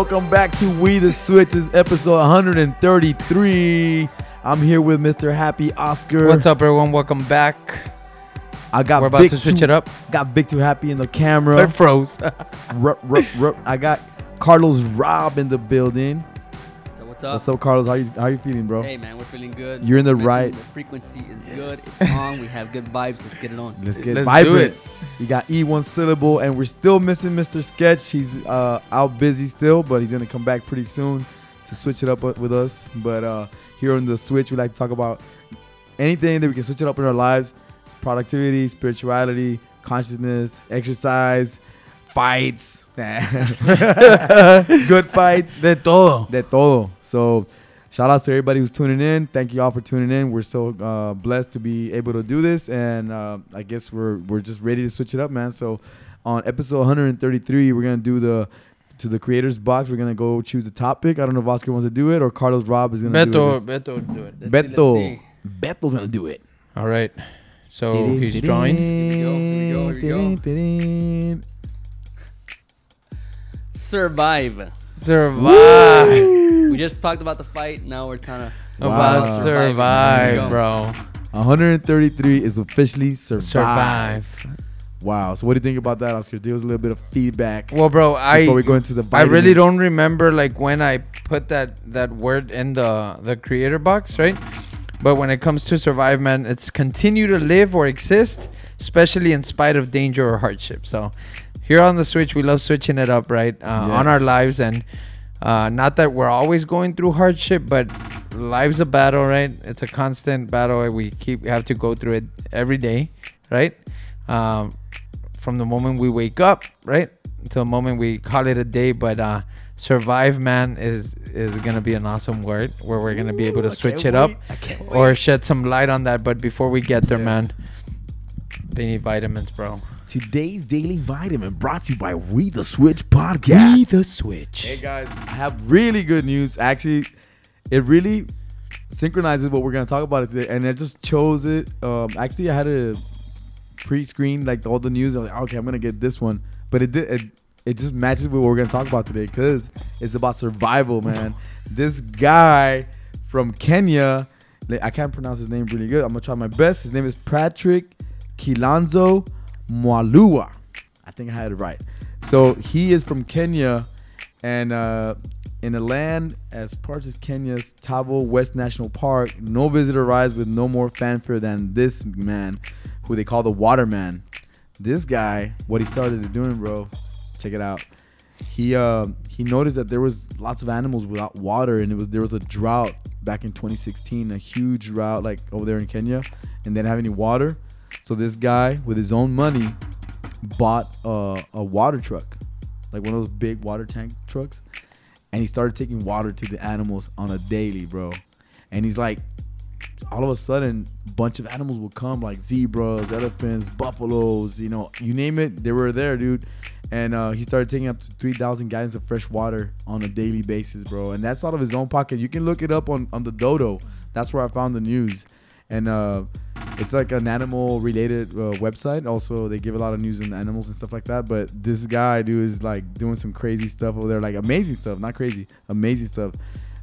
welcome back to We the Switches, episode 133. I'm here with Mr. Happy Oscar. What's up, everyone? Welcome back. I got We're about Big to switch Too- it up. Got Big Too Happy in the camera. It froze. Rup, rup, rup. I got Carlos Rob in the building. So what's up? What's up, Carlos? How you how you feeling, bro? Hey man, we're feeling good. You're in the Mentioned right- The frequency is good. It's on. We have good vibes. Let's get it on. Let's get Let's do it. You got E1 syllable, and we're still missing Mr. Sketch. He's uh, out busy still, but he's gonna come back pretty soon to switch it up with with us. But uh, here on the Switch, we like to talk about anything that we can switch it up in our lives: It's productivity, spirituality, consciousness, exercise, fights, good fights, De todo. de todo. So. Shout out to everybody who's tuning in. Thank you all for tuning in. We're so uh, blessed to be able to do this, and uh, I guess we're we're just ready to switch it up, man. So, on episode 133, we're gonna do the to the creators box. We're gonna go choose a topic. I don't know if Oscar wants to do it or Carlos Rob is gonna do Beto, it. Beto, Beto, do it. Let's Beto, see. Beto's gonna do it. All right. So he's drawing. Here we go, here we go, here we Survive. Survive. We just talked about the fight. Now we're trying to. About Wow. survive, Here we go. bro. 133 is officially survive. Survive. Wow. So what do you think about that, Oscar? Give us a little bit of feedback Well, bro, I before we go into the. I really don't remember like when I put that that word in the the creator box, right? But when it comes to survive, man, it's continue to live or exist, especially in spite of danger or hardship. So here on the Switch, we love switching it up, right? Uh, On our lives, and uh, not that we're always going through hardship, but life's a battle, right? It's a constant battle. and We keep we have to go through it every day, right? Um, from the moment we wake up, right, until the moment we call it a day. But uh, survive, man, is is gonna be an awesome word where we're gonna be able to switch it up wait. Or shed some light on that. But before we get there, Yes. man, they need vitamins, bro. Today's daily vitamin brought to you by We the Switch podcast. We the switch. Hey guys, I have really good news. Actually, it really synchronizes what we're gonna talk about today, and I just chose it. Um, actually, I had a pre-screen like all the news. I was like, okay, I'm gonna get this one, but it did. It, it just matches with what we're gonna talk about today because it's about survival, man. this guy from Kenya, I can't pronounce his name really good. I'm gonna try my best. His name is Patrick Kilonzo Mwalua. I think I had it right. So he is from Kenya, and uh, in a land as parts as Kenya's Tsavo West National Park, no visitor arrives with no more fanfare than this man, who they call the Waterman. This guy, what he started doing, bro, check it out. He uh, he noticed that there was lots of animals without water, and it was there was a drought back in 2016, a huge drought like over there in Kenya, and they didn't have any water. So this guy, with his own money, bought a, a water truck, like one of those big water tank trucks, and he started taking water to the animals on a daily, bro. And he's like, all of a sudden, a bunch of animals will come, like zebras, elephants, buffaloes, you know, you name it, they were there, dude. And uh, he started taking up to 3,000 gallons of fresh water on a daily basis, bro. And that's out of his own pocket. You can look it up on, on the Dodo. That's where I found the news. And uh, it's like an animal related uh, website. Also, they give a lot of news on animals and stuff like that. But this guy, dude, is like doing some crazy stuff over there, like amazing stuff, not crazy, amazing stuff.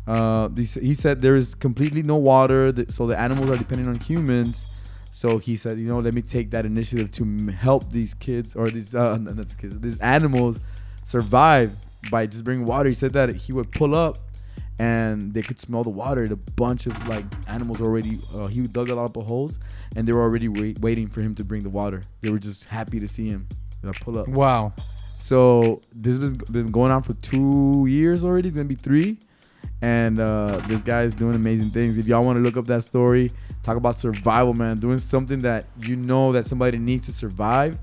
Uh, he, said there is completely no water, so the animals are depending on humans. So he said, you know, let me take that initiative to help these kids or these uh, not kids, these animals survive by just bringing water. He said that he would pull up and they could smell the water. And a bunch of like animals already. Uh, he dug a lot of holes, and they were already wait, waiting for him to bring the water. They were just happy to see him. You know, pull up. Wow. So this has been going on for two years already. It's gonna be three, and uh, this guy is doing amazing things. If y'all want to look up that story, talk about survival, man. Doing something that you know that somebody needs to survive,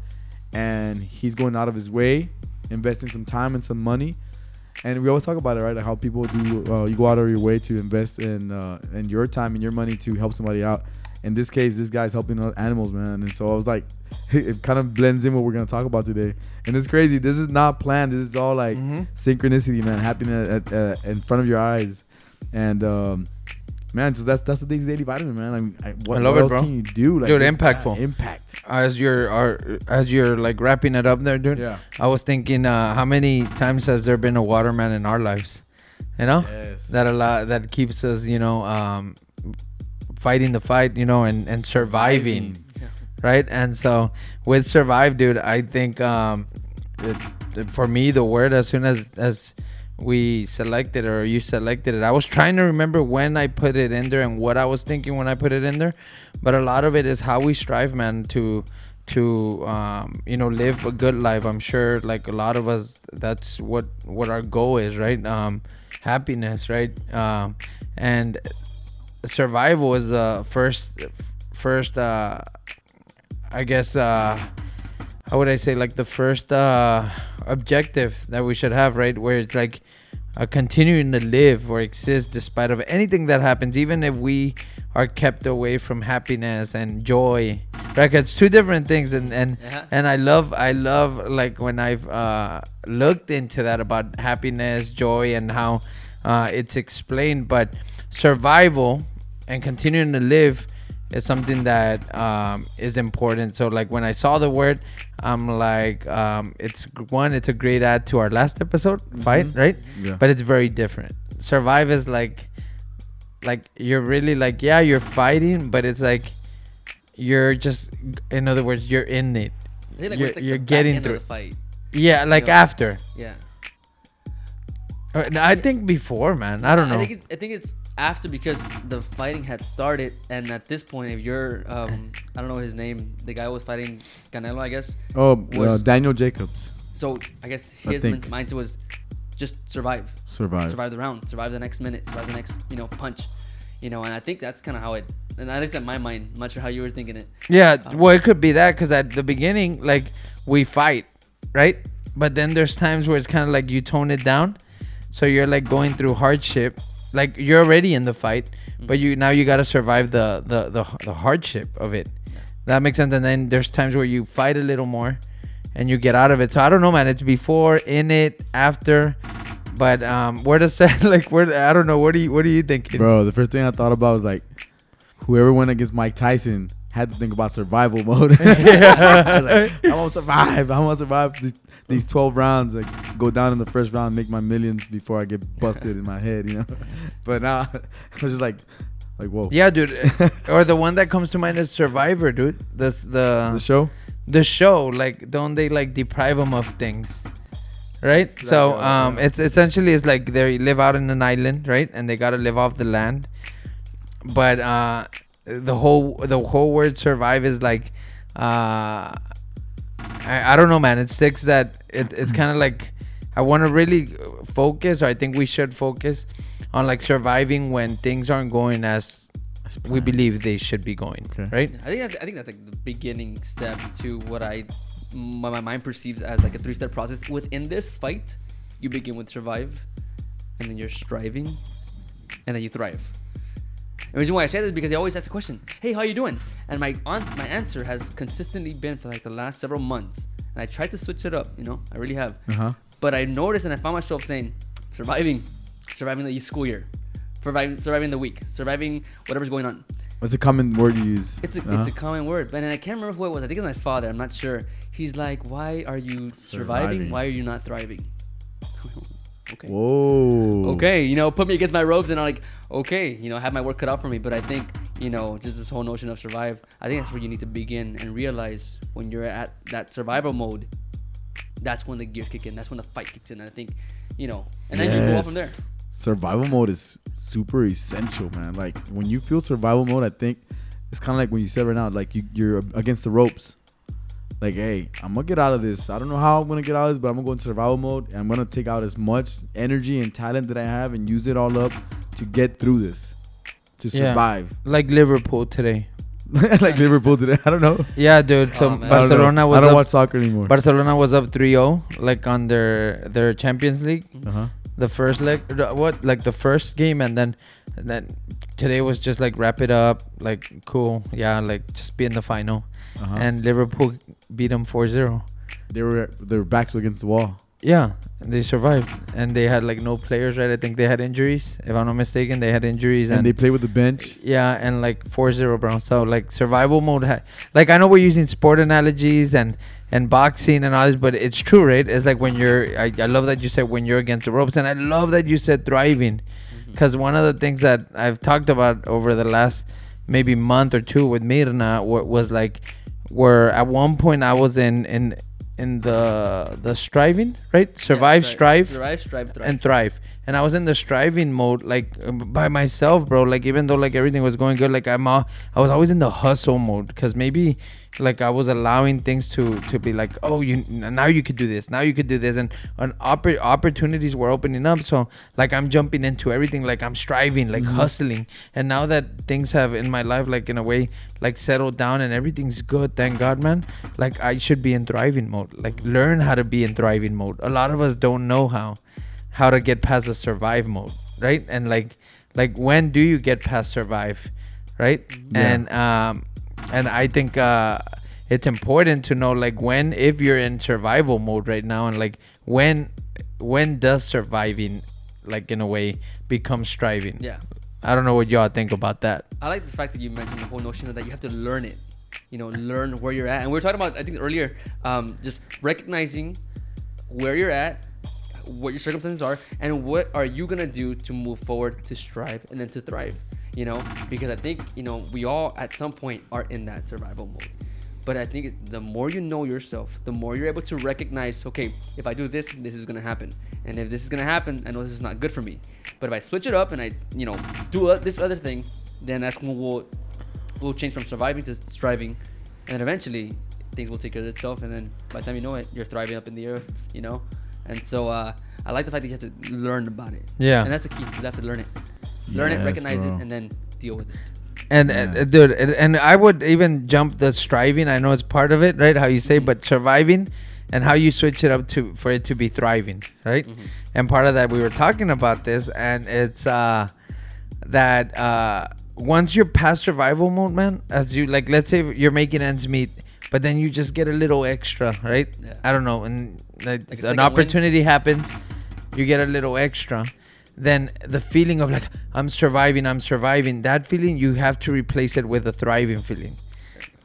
and he's going out of his way, investing some time and some money. And we always talk about it, right? Like how people do. Uh, you go out of your way to invest in uh, in your time and your money to help somebody out. In this case, this guy's helping animals, man. And so I was like, it kind of blends in what we're gonna talk about today. And it's crazy. This is not planned. This is all like Mhm. synchronicity, man, happening at, at, uh, in front of your eyes. And um, man, so that's that's the things daily vitamin, man. I mean, I, what, I love what it, else bro. can you do? Like, Dude, impactful. impact. As you're are, as you're like wrapping it up there, dude. Yeah. I was thinking, uh, how many times has there been a waterman in our lives? You know, Yes. that a lot that keeps us, you know, um, fighting the fight, you know, and and surviving. Yeah. right? And so with survive, dude, I think um, it, it- for me the word as soon as as we selected or you selected it, I was trying to remember when I put it in there and what I was thinking when I put it in there, but a lot of it is how we strive, man, to to um, you know live a good life. I'm sure like a lot of us, that's what what our goal is, right? Um, happiness, right? Um, and survival is the first first uh I guess uh how would I say like the first uh objective that we should have, right? Where it's like uh, continuing to live or exist despite of anything that happens, even if we are kept away from happiness and joy. Right? It's two different things, and and Yeah. and I love I love like when I've uh, looked into that about happiness, joy, and how uh, it's explained. But survival and continuing to live is something that um, is important. So like when I saw the word, I'm like, um, it's one, it's a great add to our last episode, fight, right? Yeah. But it's very different. Survive is like, like you're really like, yeah, you're fighting, but it's like you're just, in other words, you're in it. Like, You're- like, you're the getting through the fight. Yeah, like Yeah. after. Yeah. I think before, man. I don't know. I think it's, I think it's after because the fighting had started, and at this point, if you're, um, I don't know his name, the guy who was fighting Canelo, I guess. Oh, uh, Daniel Jacobs So I guess his think. min- mindset was just survive, survived. survive the round, survive the next minute, survive the next, you know, punch, you know. And I think that's kind of how it. And at least in my mind, I'm not sure how you were thinking it. Yeah, Um, well, it could be that because at the beginning, like we fight, right? But then there's times where it's kind of like you tone it down, so you're like going through hardship, like you're already in the fight, but you now you gotta survive the the the, the hardship of it. That makes sense. And then there's times where you fight a little more, and you get out of it. So I don't know, man. It's before, in it, after. But um, where does that like where I don't know. What do you what do you think, Bro, the first thing I thought about was like, whoever went against Mike Tyson had to think about survival mode. I was like, I want to survive. I want to survive these, these 12 rounds. Like, go down in the first round, make my millions before I get busted in my head, you know? But now, I was just like, like, whoa. Yeah, dude. or the one that comes to mind is Survivor, dude. This the The show? the show like don't they like deprive them of things right so uh, um it's essentially it's like they live out in an island right and they gotta live off the land but uh the whole the whole word survive is like uh i, I don't know man it sticks that it, it's kind of like i want to really focus or i think we should focus on like surviving when things aren't going as we believe they should be going Okay. right I think that's, I think that's like the beginning step to what I my, my mind perceives as like a three step process. Within this fight, you begin with survive, and then you're striving, and then you thrive. The reason why I say this is because they always ask the question, "Hey, how you doing?" And my on, my answer has consistently been for like the last several months. And I tried to switch it up, you know, I really have. Uh huh. But I noticed and I found myself saying, surviving, surviving the school year, surviving, surviving the week, surviving whatever's going on. What's a common word you use? It's a Uh-huh. it's a common word, but then I can't remember who it was. I think it's my father. I'm not sure. He's like, "Why are you surviving? Surviving. Why are you not thriving?" Okay. Whoa. Okay, you know, put me against my ropes, and I'm like, okay, you know, have my work cut out for me. But I think, you know, just this whole notion of survive. I think that's where you need to begin and realize when you're at that survival mode. That's when the gears kick in. That's when the fight kicks in. And I think, you know, and then you go on from there. Survival mode is super essential, man. Like when you feel survival mode, I think it's kind of like when you said right now, like you, you're against the ropes. Like, hey, I'm gonna get out of this. I don't know how I'm gonna get out of this, but I'm gonna go into survival mode and I'm gonna take out as much energy and talent that I have and use it all up to get through this, to Yeah. survive. like liverpool today like Liverpool today. I don't know. Yeah, dude. So Oh, man. I. Barcelona was I don't up. watch soccer anymore. Barcelona was up 3-0, like on their their Champions League, uh huh. the first leg. What like the first game, and then and then today was just like wrap it up, like cool, yeah, like just be in the final. Uh-huh. And Liverpool beat them 4-0. they were their backs were against the wall. Yeah, they survived, and they had like no players, right? I think they had injuries, if I'm not mistaken. They had injuries, and, and, they play with the bench. yeah, and like 4-0 bro. So like survival mode, ha- like I know we're using sport analogies and and boxing and all this, but it's true, right? It's like when you're. I, I love that you said when you're against the ropes, and I love that you said thriving, because one of the things that I've talked about over the last maybe month or two with Mirna was like where at one point I was in in in the the striving, right? Survive, strive, Survive, strive, thrive. and thrive. And I was in the striving mode, like um, by myself, bro. Like even though like everything was going good, like I'm, all, I was always in the hustle mode because maybe like I was allowing things to to be like, oh, you now you could do this, now you could do this, and and oppor- opportunities were opening up. So like I'm jumping into everything, like I'm striving, like hustling. And now that things have in my life, like in a way, like settled down and everything's good, thank God, man. Like I should be in thriving mode. Like learn how to be in thriving mode. A lot of us don't know how how to get past the survive mode, right? And like like when do you get past survive, right? Yeah. And um and I think uh it's important to know like when if you're in survival mode right now and like when when does surviving like in a way become striving? yeah. I don't know what y'all think about that. I like the fact that you mentioned the whole notion of that you have to learn it. You know, learn where you're at. And we were talking about, I think earlier, um, just recognizing where you're at, what your circumstances are, and what are you gonna do to move forward, to strive, and then to thrive. You know, because I think you know we all at some point are in that survival mode. But I think the more you know yourself, the more you're able to recognize, okay, if I do this, this is gonna happen, and if this is gonna happen, I know this is not good for me. But if I switch it up and I, you know, do this other thing, then that's when we'll we'll change from surviving to striving, and eventually things will take care of itself. And then by the time you know it, you're thriving up in the earth, you know. And so uh, I like the fact that you have to learn about it. Yeah. And that's the key. You have to learn it, learn it, recognize bro. it, and then deal with it. And Yeah. uh, dude, and, and I would even jump the striving. I know it's part of it, right? How you say, but surviving, and how you switch it up to for it to be thriving, right? Mhm. And part of that we were talking about this, and it's uh that uh once you're past survival mode, man, as you like, let's say you're making ends meet, but then you just get a little extra, right? Yeah. I don't know, and like, Like an second win? opportunity happens, you get a little extra. Then the feeling of like I'm surviving, I'm surviving. That feeling you have to replace it with a thriving feeling,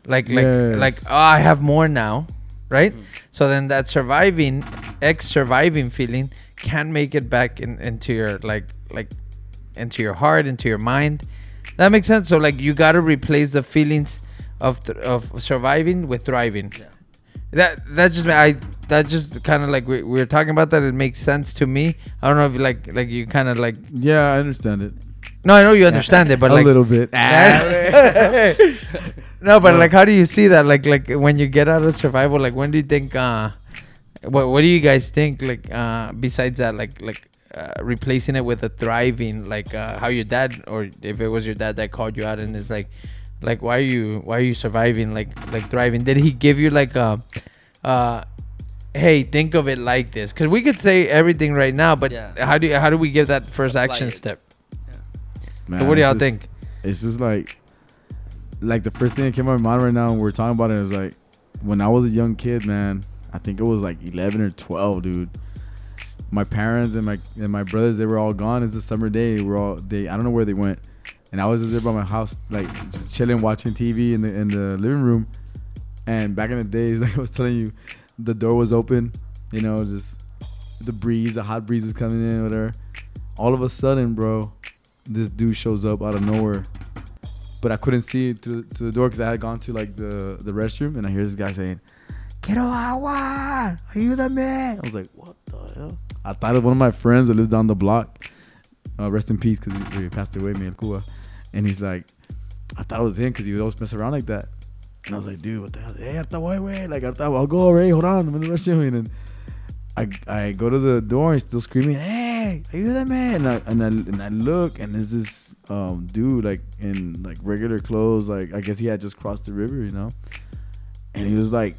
like like Yes. like oh, I have more now, right? Mhm. So then that surviving, ex surviving feeling can make it back in, into your like like into your heart, into your mind. That makes sense. So like you gotta replace the feelings of th- of surviving with thriving. Yeah. That that just I that just kind of like we, we were talking about that. It makes sense to me. I don't know if you like like you kind of like Yeah, I understand it. no, I know you understand it, but a like little bit. no, but No. like, how do you see that? Like, like when you get out of survival, like, when do you think? uh What What do you guys think? Like, uh besides that, like, like uh, replacing it with a thriving, like uh, how your dad, or if it was your dad that called you out and is like, like, why are you, why are you surviving? Like, like thriving. Did he give you like a, uh, hey, think of it like this? Because we could say everything right now, but Yeah. how do you, how do we give that first Apply action it. step? Man, So what do y'all just- think? It's just like, like the first thing that came to my mind right now, and we're talking about it is like, when I was a young kid, man. I think it was like 11 or 12, dude. My parents and my and my brothers, they were all gone. It's a summer day. We're all they. I don't know where they went, and I was just there by my house, like just chilling, watching TV in the in the living room. And back in the days, like I was telling you, the door was open. You know, just the breeze, the hot breeze is coming in, whatever. All of a sudden, bro, this dude shows up out of nowhere. But I couldn't see it to, the door because I had gone to like the, the restroom and I hear this guy saying, Quiero agua, man?" I was like, what the hell? I thought was one of my friends that lives down the block. Uh, rest in peace because he, passed away, man. And he's like, I thought it was him because he would always mess around like that. And I was like, dude, what the hell? Hey, hasta voy, güey. Like, hasta, I'll go already. Hold on. I'm in the restroom. And I, I go to the door and he's still screaming, hey, ayúdame. And I, and I, and I look and there's this um, dude like in like regular clothes. Like, I guess he had just crossed the river, you know? And he was like,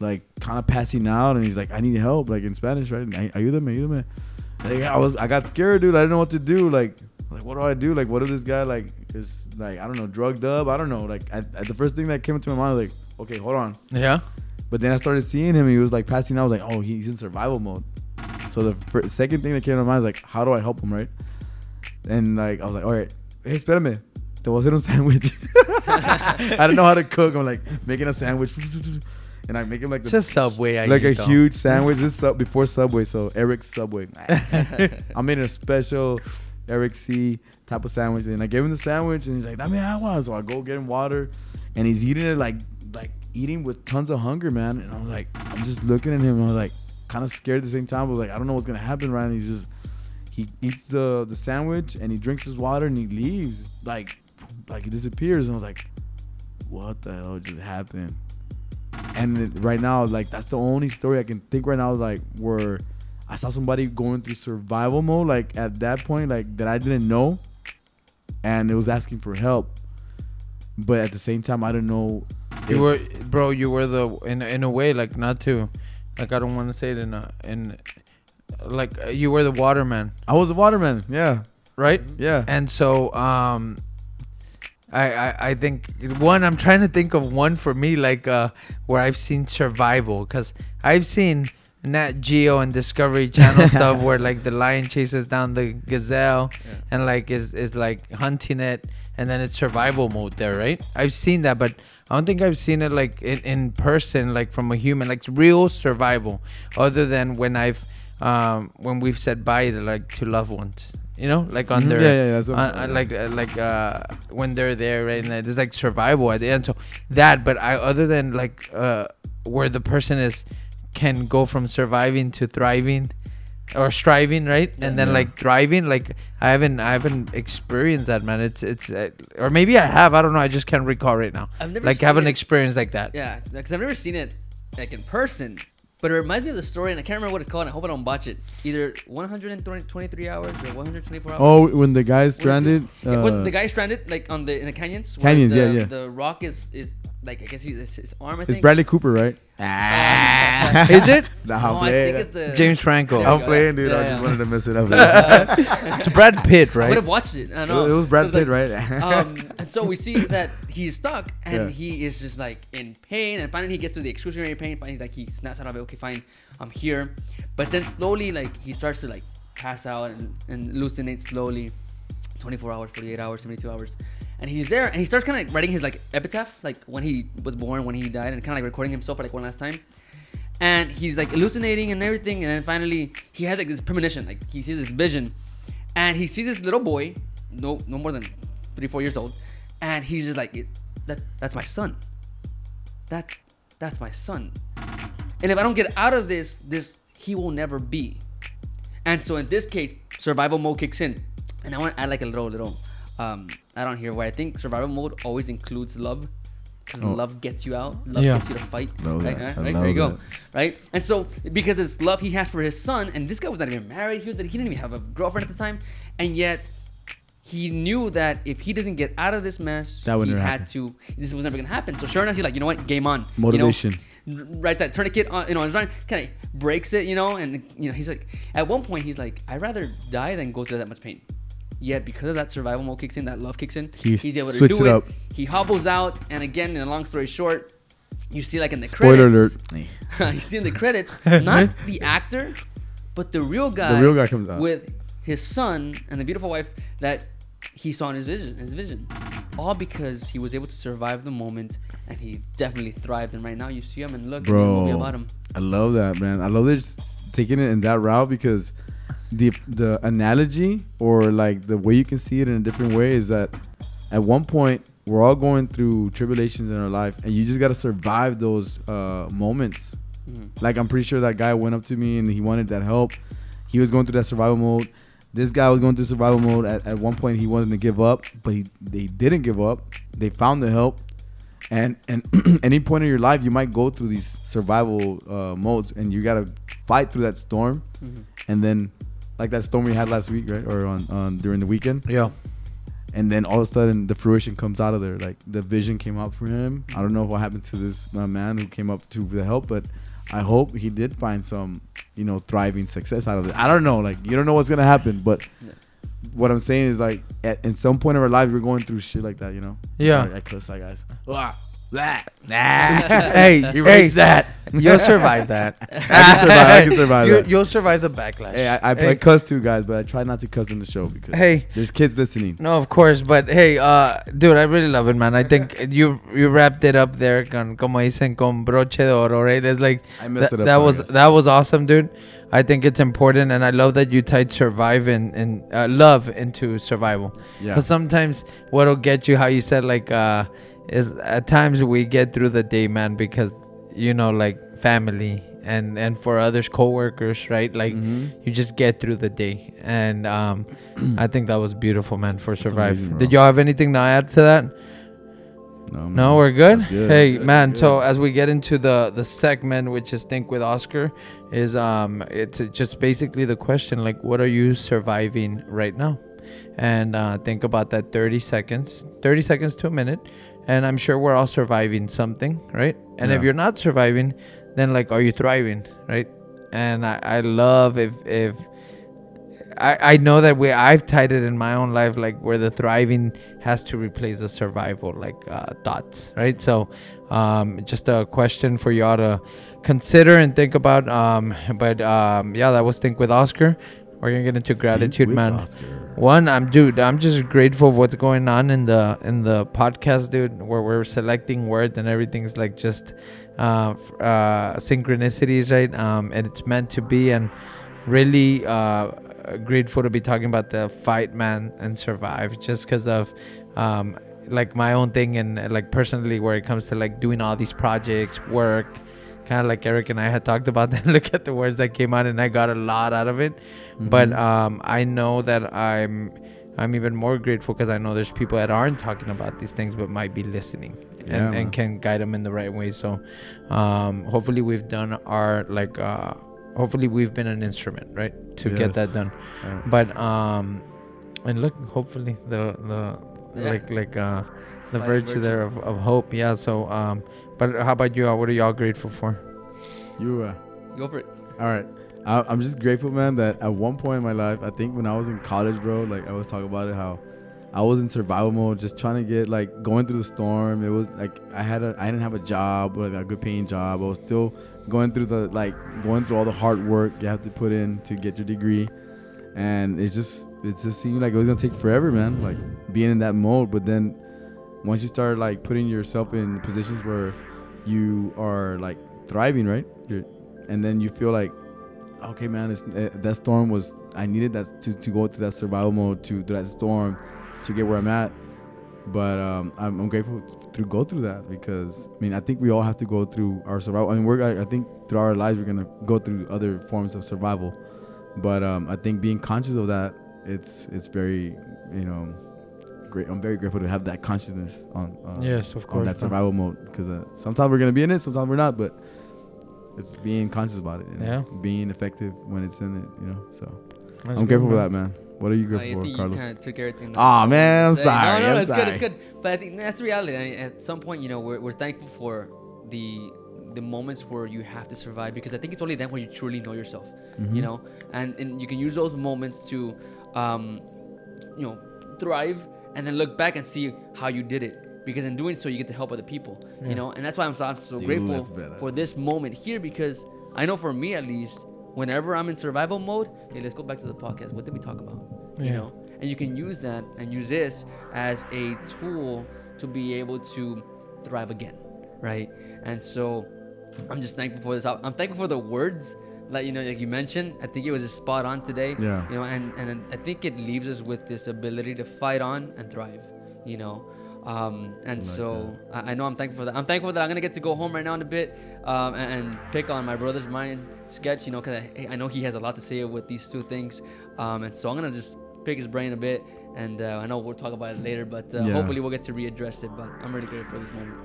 like kind of passing out and he's like, I need help, like in Spanish, right? Ayúdame, ayúdame. Like, I was, I got scared, dude. I didn't know what to do. Like, like what do I do? Like, what if this guy like is like, I don't know, drugged up? I don't know. Like, I, I, the first thing that came into my mind was like, okay, hold on. Yeah. But then I started seeing him. He was like passing out. I was like, oh, he's in survival mode. So the fir- second thing that came to my mind was like, how do I help him, right? And like I was like, all right, hey, espérame, te voy a hacer un sandwich. I don't know how to cook. I'm like making a sandwich, and I make him like the, just Subway. I like a huge sandwich. This is sub- before Subway, so Eric's Subway. I made a special Eric C type of sandwich, and I gave him the sandwich, and he's like, "That man, I agua." So I go get him water, and he's eating it like like eating with tons of hunger, man. And I was like, I'm just looking at him, and I was like, kind of scared at the same time. I was like, I don't know what's gonna happen, right? He's just he eats the the sandwich, and he drinks his water, and he leaves, like like he disappears. And I was like, what the hell just happened? And right now, like that's the only story I can think right now, like where I saw somebody going through survival mode, like at that point, like that I didn't know, and it was asking for help. But at the same time, I don't know. You were, bro. You were the in in a way like not to, like I don't want to say it in a in, like uh, you were the waterman, I was a waterman. Yeah, right? yeah. And so um, I, I I think one I'm trying to think of one for me like uh where I've seen survival because I've seen Nat Geo and Discovery Channel stuff where like the lion chases down the gazelle Yeah. and like is is like hunting it and then it's survival mode there right I've seen that but I don't think I've seen it like in, in person like from a human like real survival other than when I've um when we've said bye to like to loved ones you know like on Mhm. their yeah, yeah, yeah. That's uh, uh, like uh, like uh when they're there right and there's like survival at the end so that but i other than like uh where the person is can go from surviving to thriving or striving right and then Yeah. like thriving like i haven't i haven't experienced that man it's it's uh, or maybe i have i don't know i just can't recall right now I've never like seen have an it- experience like that Yeah, because I've never seen it like in person, but it reminds me of the story, and I can't remember what it's called. And I hope I don't botch it. Either 123 hours or 124 hours. oh, when the guy's stranded. Yeah, when uh, the guy stranded like on the in the canyons. where Canyons, the, yeah, yeah. The rock is is like I guess he's his, his arm. I it's think. Bradley Cooper, right? Ah. is it Nah, No, I'm I playing. think it's the james franco I'm playing, dude. I Yeah, just yeah. wanted to mess it up. it's brad pitt right? I would have watched it. I it, know. it was Brad So Pitt, it's right? um, and so we see that he's stuck and Yeah. he is just like in pain. And finally, he gets to the excruciating pain. Finally, like he snaps out of it. Okay, fine, I'm here. But then slowly, like he starts to like pass out and, and hallucinate slowly. 24 hours, 48 hours, 72 hours. And he's there and he starts kind of writing his like epitaph, like when he was born, when he died, and kind of like recording himself for like one last time. And he's like hallucinating and everything. And then finally, he has like this premonition, like he sees this vision, and he sees this little boy, no, no more than three, four years old, and he's just like, that, that's my son. That's that's my son. And if I don't get out of this, this he will never be. And so in this case, survival mode kicks in, and I want to add like a little little um don't hear why I think survival mode always includes love, because Oh. love gets you out, love Yeah. gets you to fight. Love right, that. right, I right? there you go. love Right, and so because it's love he has for his son, and this guy was not even married, he, was, he didn't even have a girlfriend at the time, and yet he knew that if he doesn't get out of this mess, That would he had happen. to. This was never gonna happen. So sure enough, he's like, you know what, game on. Motivation. You know, writes that tourniquet on, you know, and kind of breaks it, you know, and you know, he's like, at one point, he's like, I'd rather die than go through that much pain. Yet because of that survival mode kicks in, that love kicks in, He he's able to do it up. He hobbles out, and again, in a long story short, you see like in the Spoiler alert. credits, you see in the credits, not the actor, but the real guy. The real guy comes out. with his son and the beautiful wife that he saw in his vision. His vision, all because he was able to survive the moment, and he definitely thrived. And right now, you see him and look, in the movie Bro, about him. I love that, man. I love it taking it in that route because the the analogy or like the way you can see it in a different way is that at one point we're all going through tribulations in our life, and you just gotta survive those uh, moments. Mhm. Like I'm pretty sure that guy went up to me and he wanted that help. He was going through that survival mode. This guy was going through survival mode. At, at one point, he wanted to give up, but he they didn't give up. They found the help, and and any point in your life, you might go through these survival uh, modes, and you gotta fight through that storm. Mhm. And then, like that storm we had last week, right, or on, on during the weekend, yeah and then all of a sudden the fruition comes out of there. Like the vision came out for him. I don't know what happened to this uh, man who came up to the help, but I hope he did find some, you know, thriving success out of it. I don't know, like you don't know what's gonna happen, but Yeah. what I'm saying is like at in some point of our life we're going through shit like that, you know. Yeah. Sorry, I cuss that guys. That. Nah. hey, Erase hey, that. you'll survive that. I can survive. I can survive You, that. you'll survive the backlash. Hey, I, I, Hey. I cuss too, guys, but I try not to cuss in the show because Hey. there's kids listening. No, of course, but hey, uh, dude, I really love it, man. I think you you wrapped it up there, con como dicen con broche de oro, right? It's like I messed that, it up. that was guys. that was awesome, dude. I think it's important, and I love that you tied survive and and uh, love into survival. yeah. Because sometimes what'll get you, how you said, like, uh, is at times we get through the day, man, because you know, like family and and for others, coworkers, right? Like Mhm. you just get through the day, and um, I think that was beautiful, man, for survive. amazing, Did y'all have anything to add to that? No, man. No, we're good. Good. Hey, Good, man. good. So as we get into the the segment, which is think with Oscar, is um, it's just basically the question like, what are you surviving right now? And uh, think about that 30 seconds, 30 seconds to a minute, and I'm sure we're all surviving something, right? And if you're not surviving, then like, are you thriving, right? And I, I love if if I, I know that we I've tied it in my own life like where the thriving has to replace the survival like uh, thoughts right so um, just a question for y'all to consider and think about um, but um, yeah that was think with Oscar we're gonna get into gratitude man Oscar. one I'm dude I'm just grateful what's going on in the in the podcast dude where we're selecting words and everything's like just uh, uh, synchronicities right um, and it's meant to be and really uh, grateful to be talking about the fight man and survive just because of um, like my own thing and like personally where it comes to like doing all these projects work kind of like eric and i had talked about that look at the words that came out and i got a lot out of it but Mhm. um, i know that i'm i'm even more grateful because i know there's people that aren't talking about these things but might be listening and, man. and can guide them in the right way so um, hopefully we've done our like uh, hopefully we've been an instrument right to get that done Yeah. but um and look hopefully the the Yeah. like like uh the virtue virtue. there of, of hope yeah so um but how about you all what are y'all grateful for You, uh, Go for it. all right. I, I'm just grateful, man, that at one point in my life, I think when I was in college, bro, like I was talking about it, how I was in survival mode, just trying to get like going through the storm. It was like I had a, I didn't have a job, like a good paying job. I was still going through the like going through all the hard work you have to put in to get your degree, and it just it just seemed like it was gonna take forever, man. Like being in that mode, but then once you start like putting yourself in positions where you are like thriving, right? You're, and then you feel like, okay, man, uh, that storm was I needed that to, to go through that survival mode to that storm to get where I'm at. But um, I'm, I'm grateful to go through that because I mean I think we all have to go through our survival. I mean we're I I think through our lives we're gonna go through other forms of survival. But um, I think being conscious of that, it's it's very you know great. I'm very grateful to have that consciousness on uh, yes of course. on course that survival mode because uh, sometimes we're gonna be in it, sometimes we're not, but it's being conscious about it. You know? Yeah. being effective when it's in it. You know, so That's I'm good, grateful for that, man. What are you I grateful think for, you Carlos? kind of took everything. that Aw, man, I'm sorry, No, no, I'm it's good. It's good. But I think that's the reality. I mean, at some point, you know, we're, we're thankful for the the moments where you have to survive because I think it's only then when you truly know yourself. Mhm. You know, and and you can use those moments to, um, you know, thrive and then look back and see how you did it. Because in doing so, you get to help other people. Yeah. You know, and that's why I'm so, I'm so Dude, grateful for this moment here because I know for me at least, whenever I'm in survival mode, hey, let's go back to the podcast. What did we talk about? You know, and you can use that and use this as a tool to be able to thrive again, right? And so, I'm just thankful for this. I'm thankful for the words that you know, like you mentioned. I think it was just spot on today. Yeah. You know, and and I think it leaves us with this ability to fight on and thrive. You know. Um, and like so I, I know I'm thankful for that. I'm thankful that I'm gonna get to go home right now in a bit um, and, and pick on my brother's mind sketch. You know, because I, I know he has a lot to say with these two things. Um, and so I'm gonna just pick his brain a bit. And uh, I know we'll talk about it later, but uh, Yeah. hopefully we'll get to readdress it. But I'm really grateful for this moment.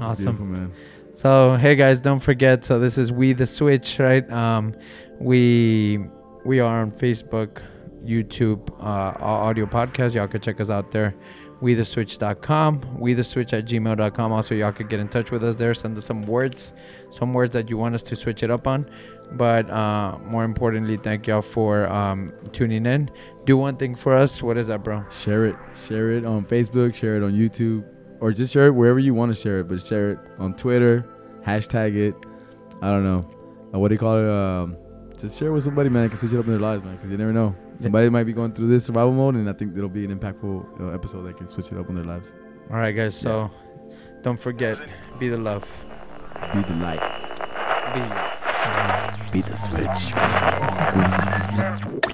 awesome man. So hey guys, don't forget. So this is we the switch, right? Um, we we are on Facebook, YouTube, uh, audio podcast. Y'all can check us out there. We the WeTheSwitch.com, we the switch at gmail.com. Also, y'all could get in touch with us there. Send us some words, some words that you want us to switch it up on. But uh, more importantly, thank y'all for um, tuning in. Do one thing for us. What is that, bro? Share it. Share it on Facebook. Share it on YouTube. Or just share it wherever you want to share it. But share it on Twitter, hashtag it. I don't know. Uh, what do you call it? Um, just share it with somebody, man. Can switch it up in their lives, man. Because you never know. Somebody might be going through this survival mode, and I think it'll be an impactful uh, episode that can switch it up in their lives. All right, guys. So don't forget, be the love. Be the light. Be. Be the switch.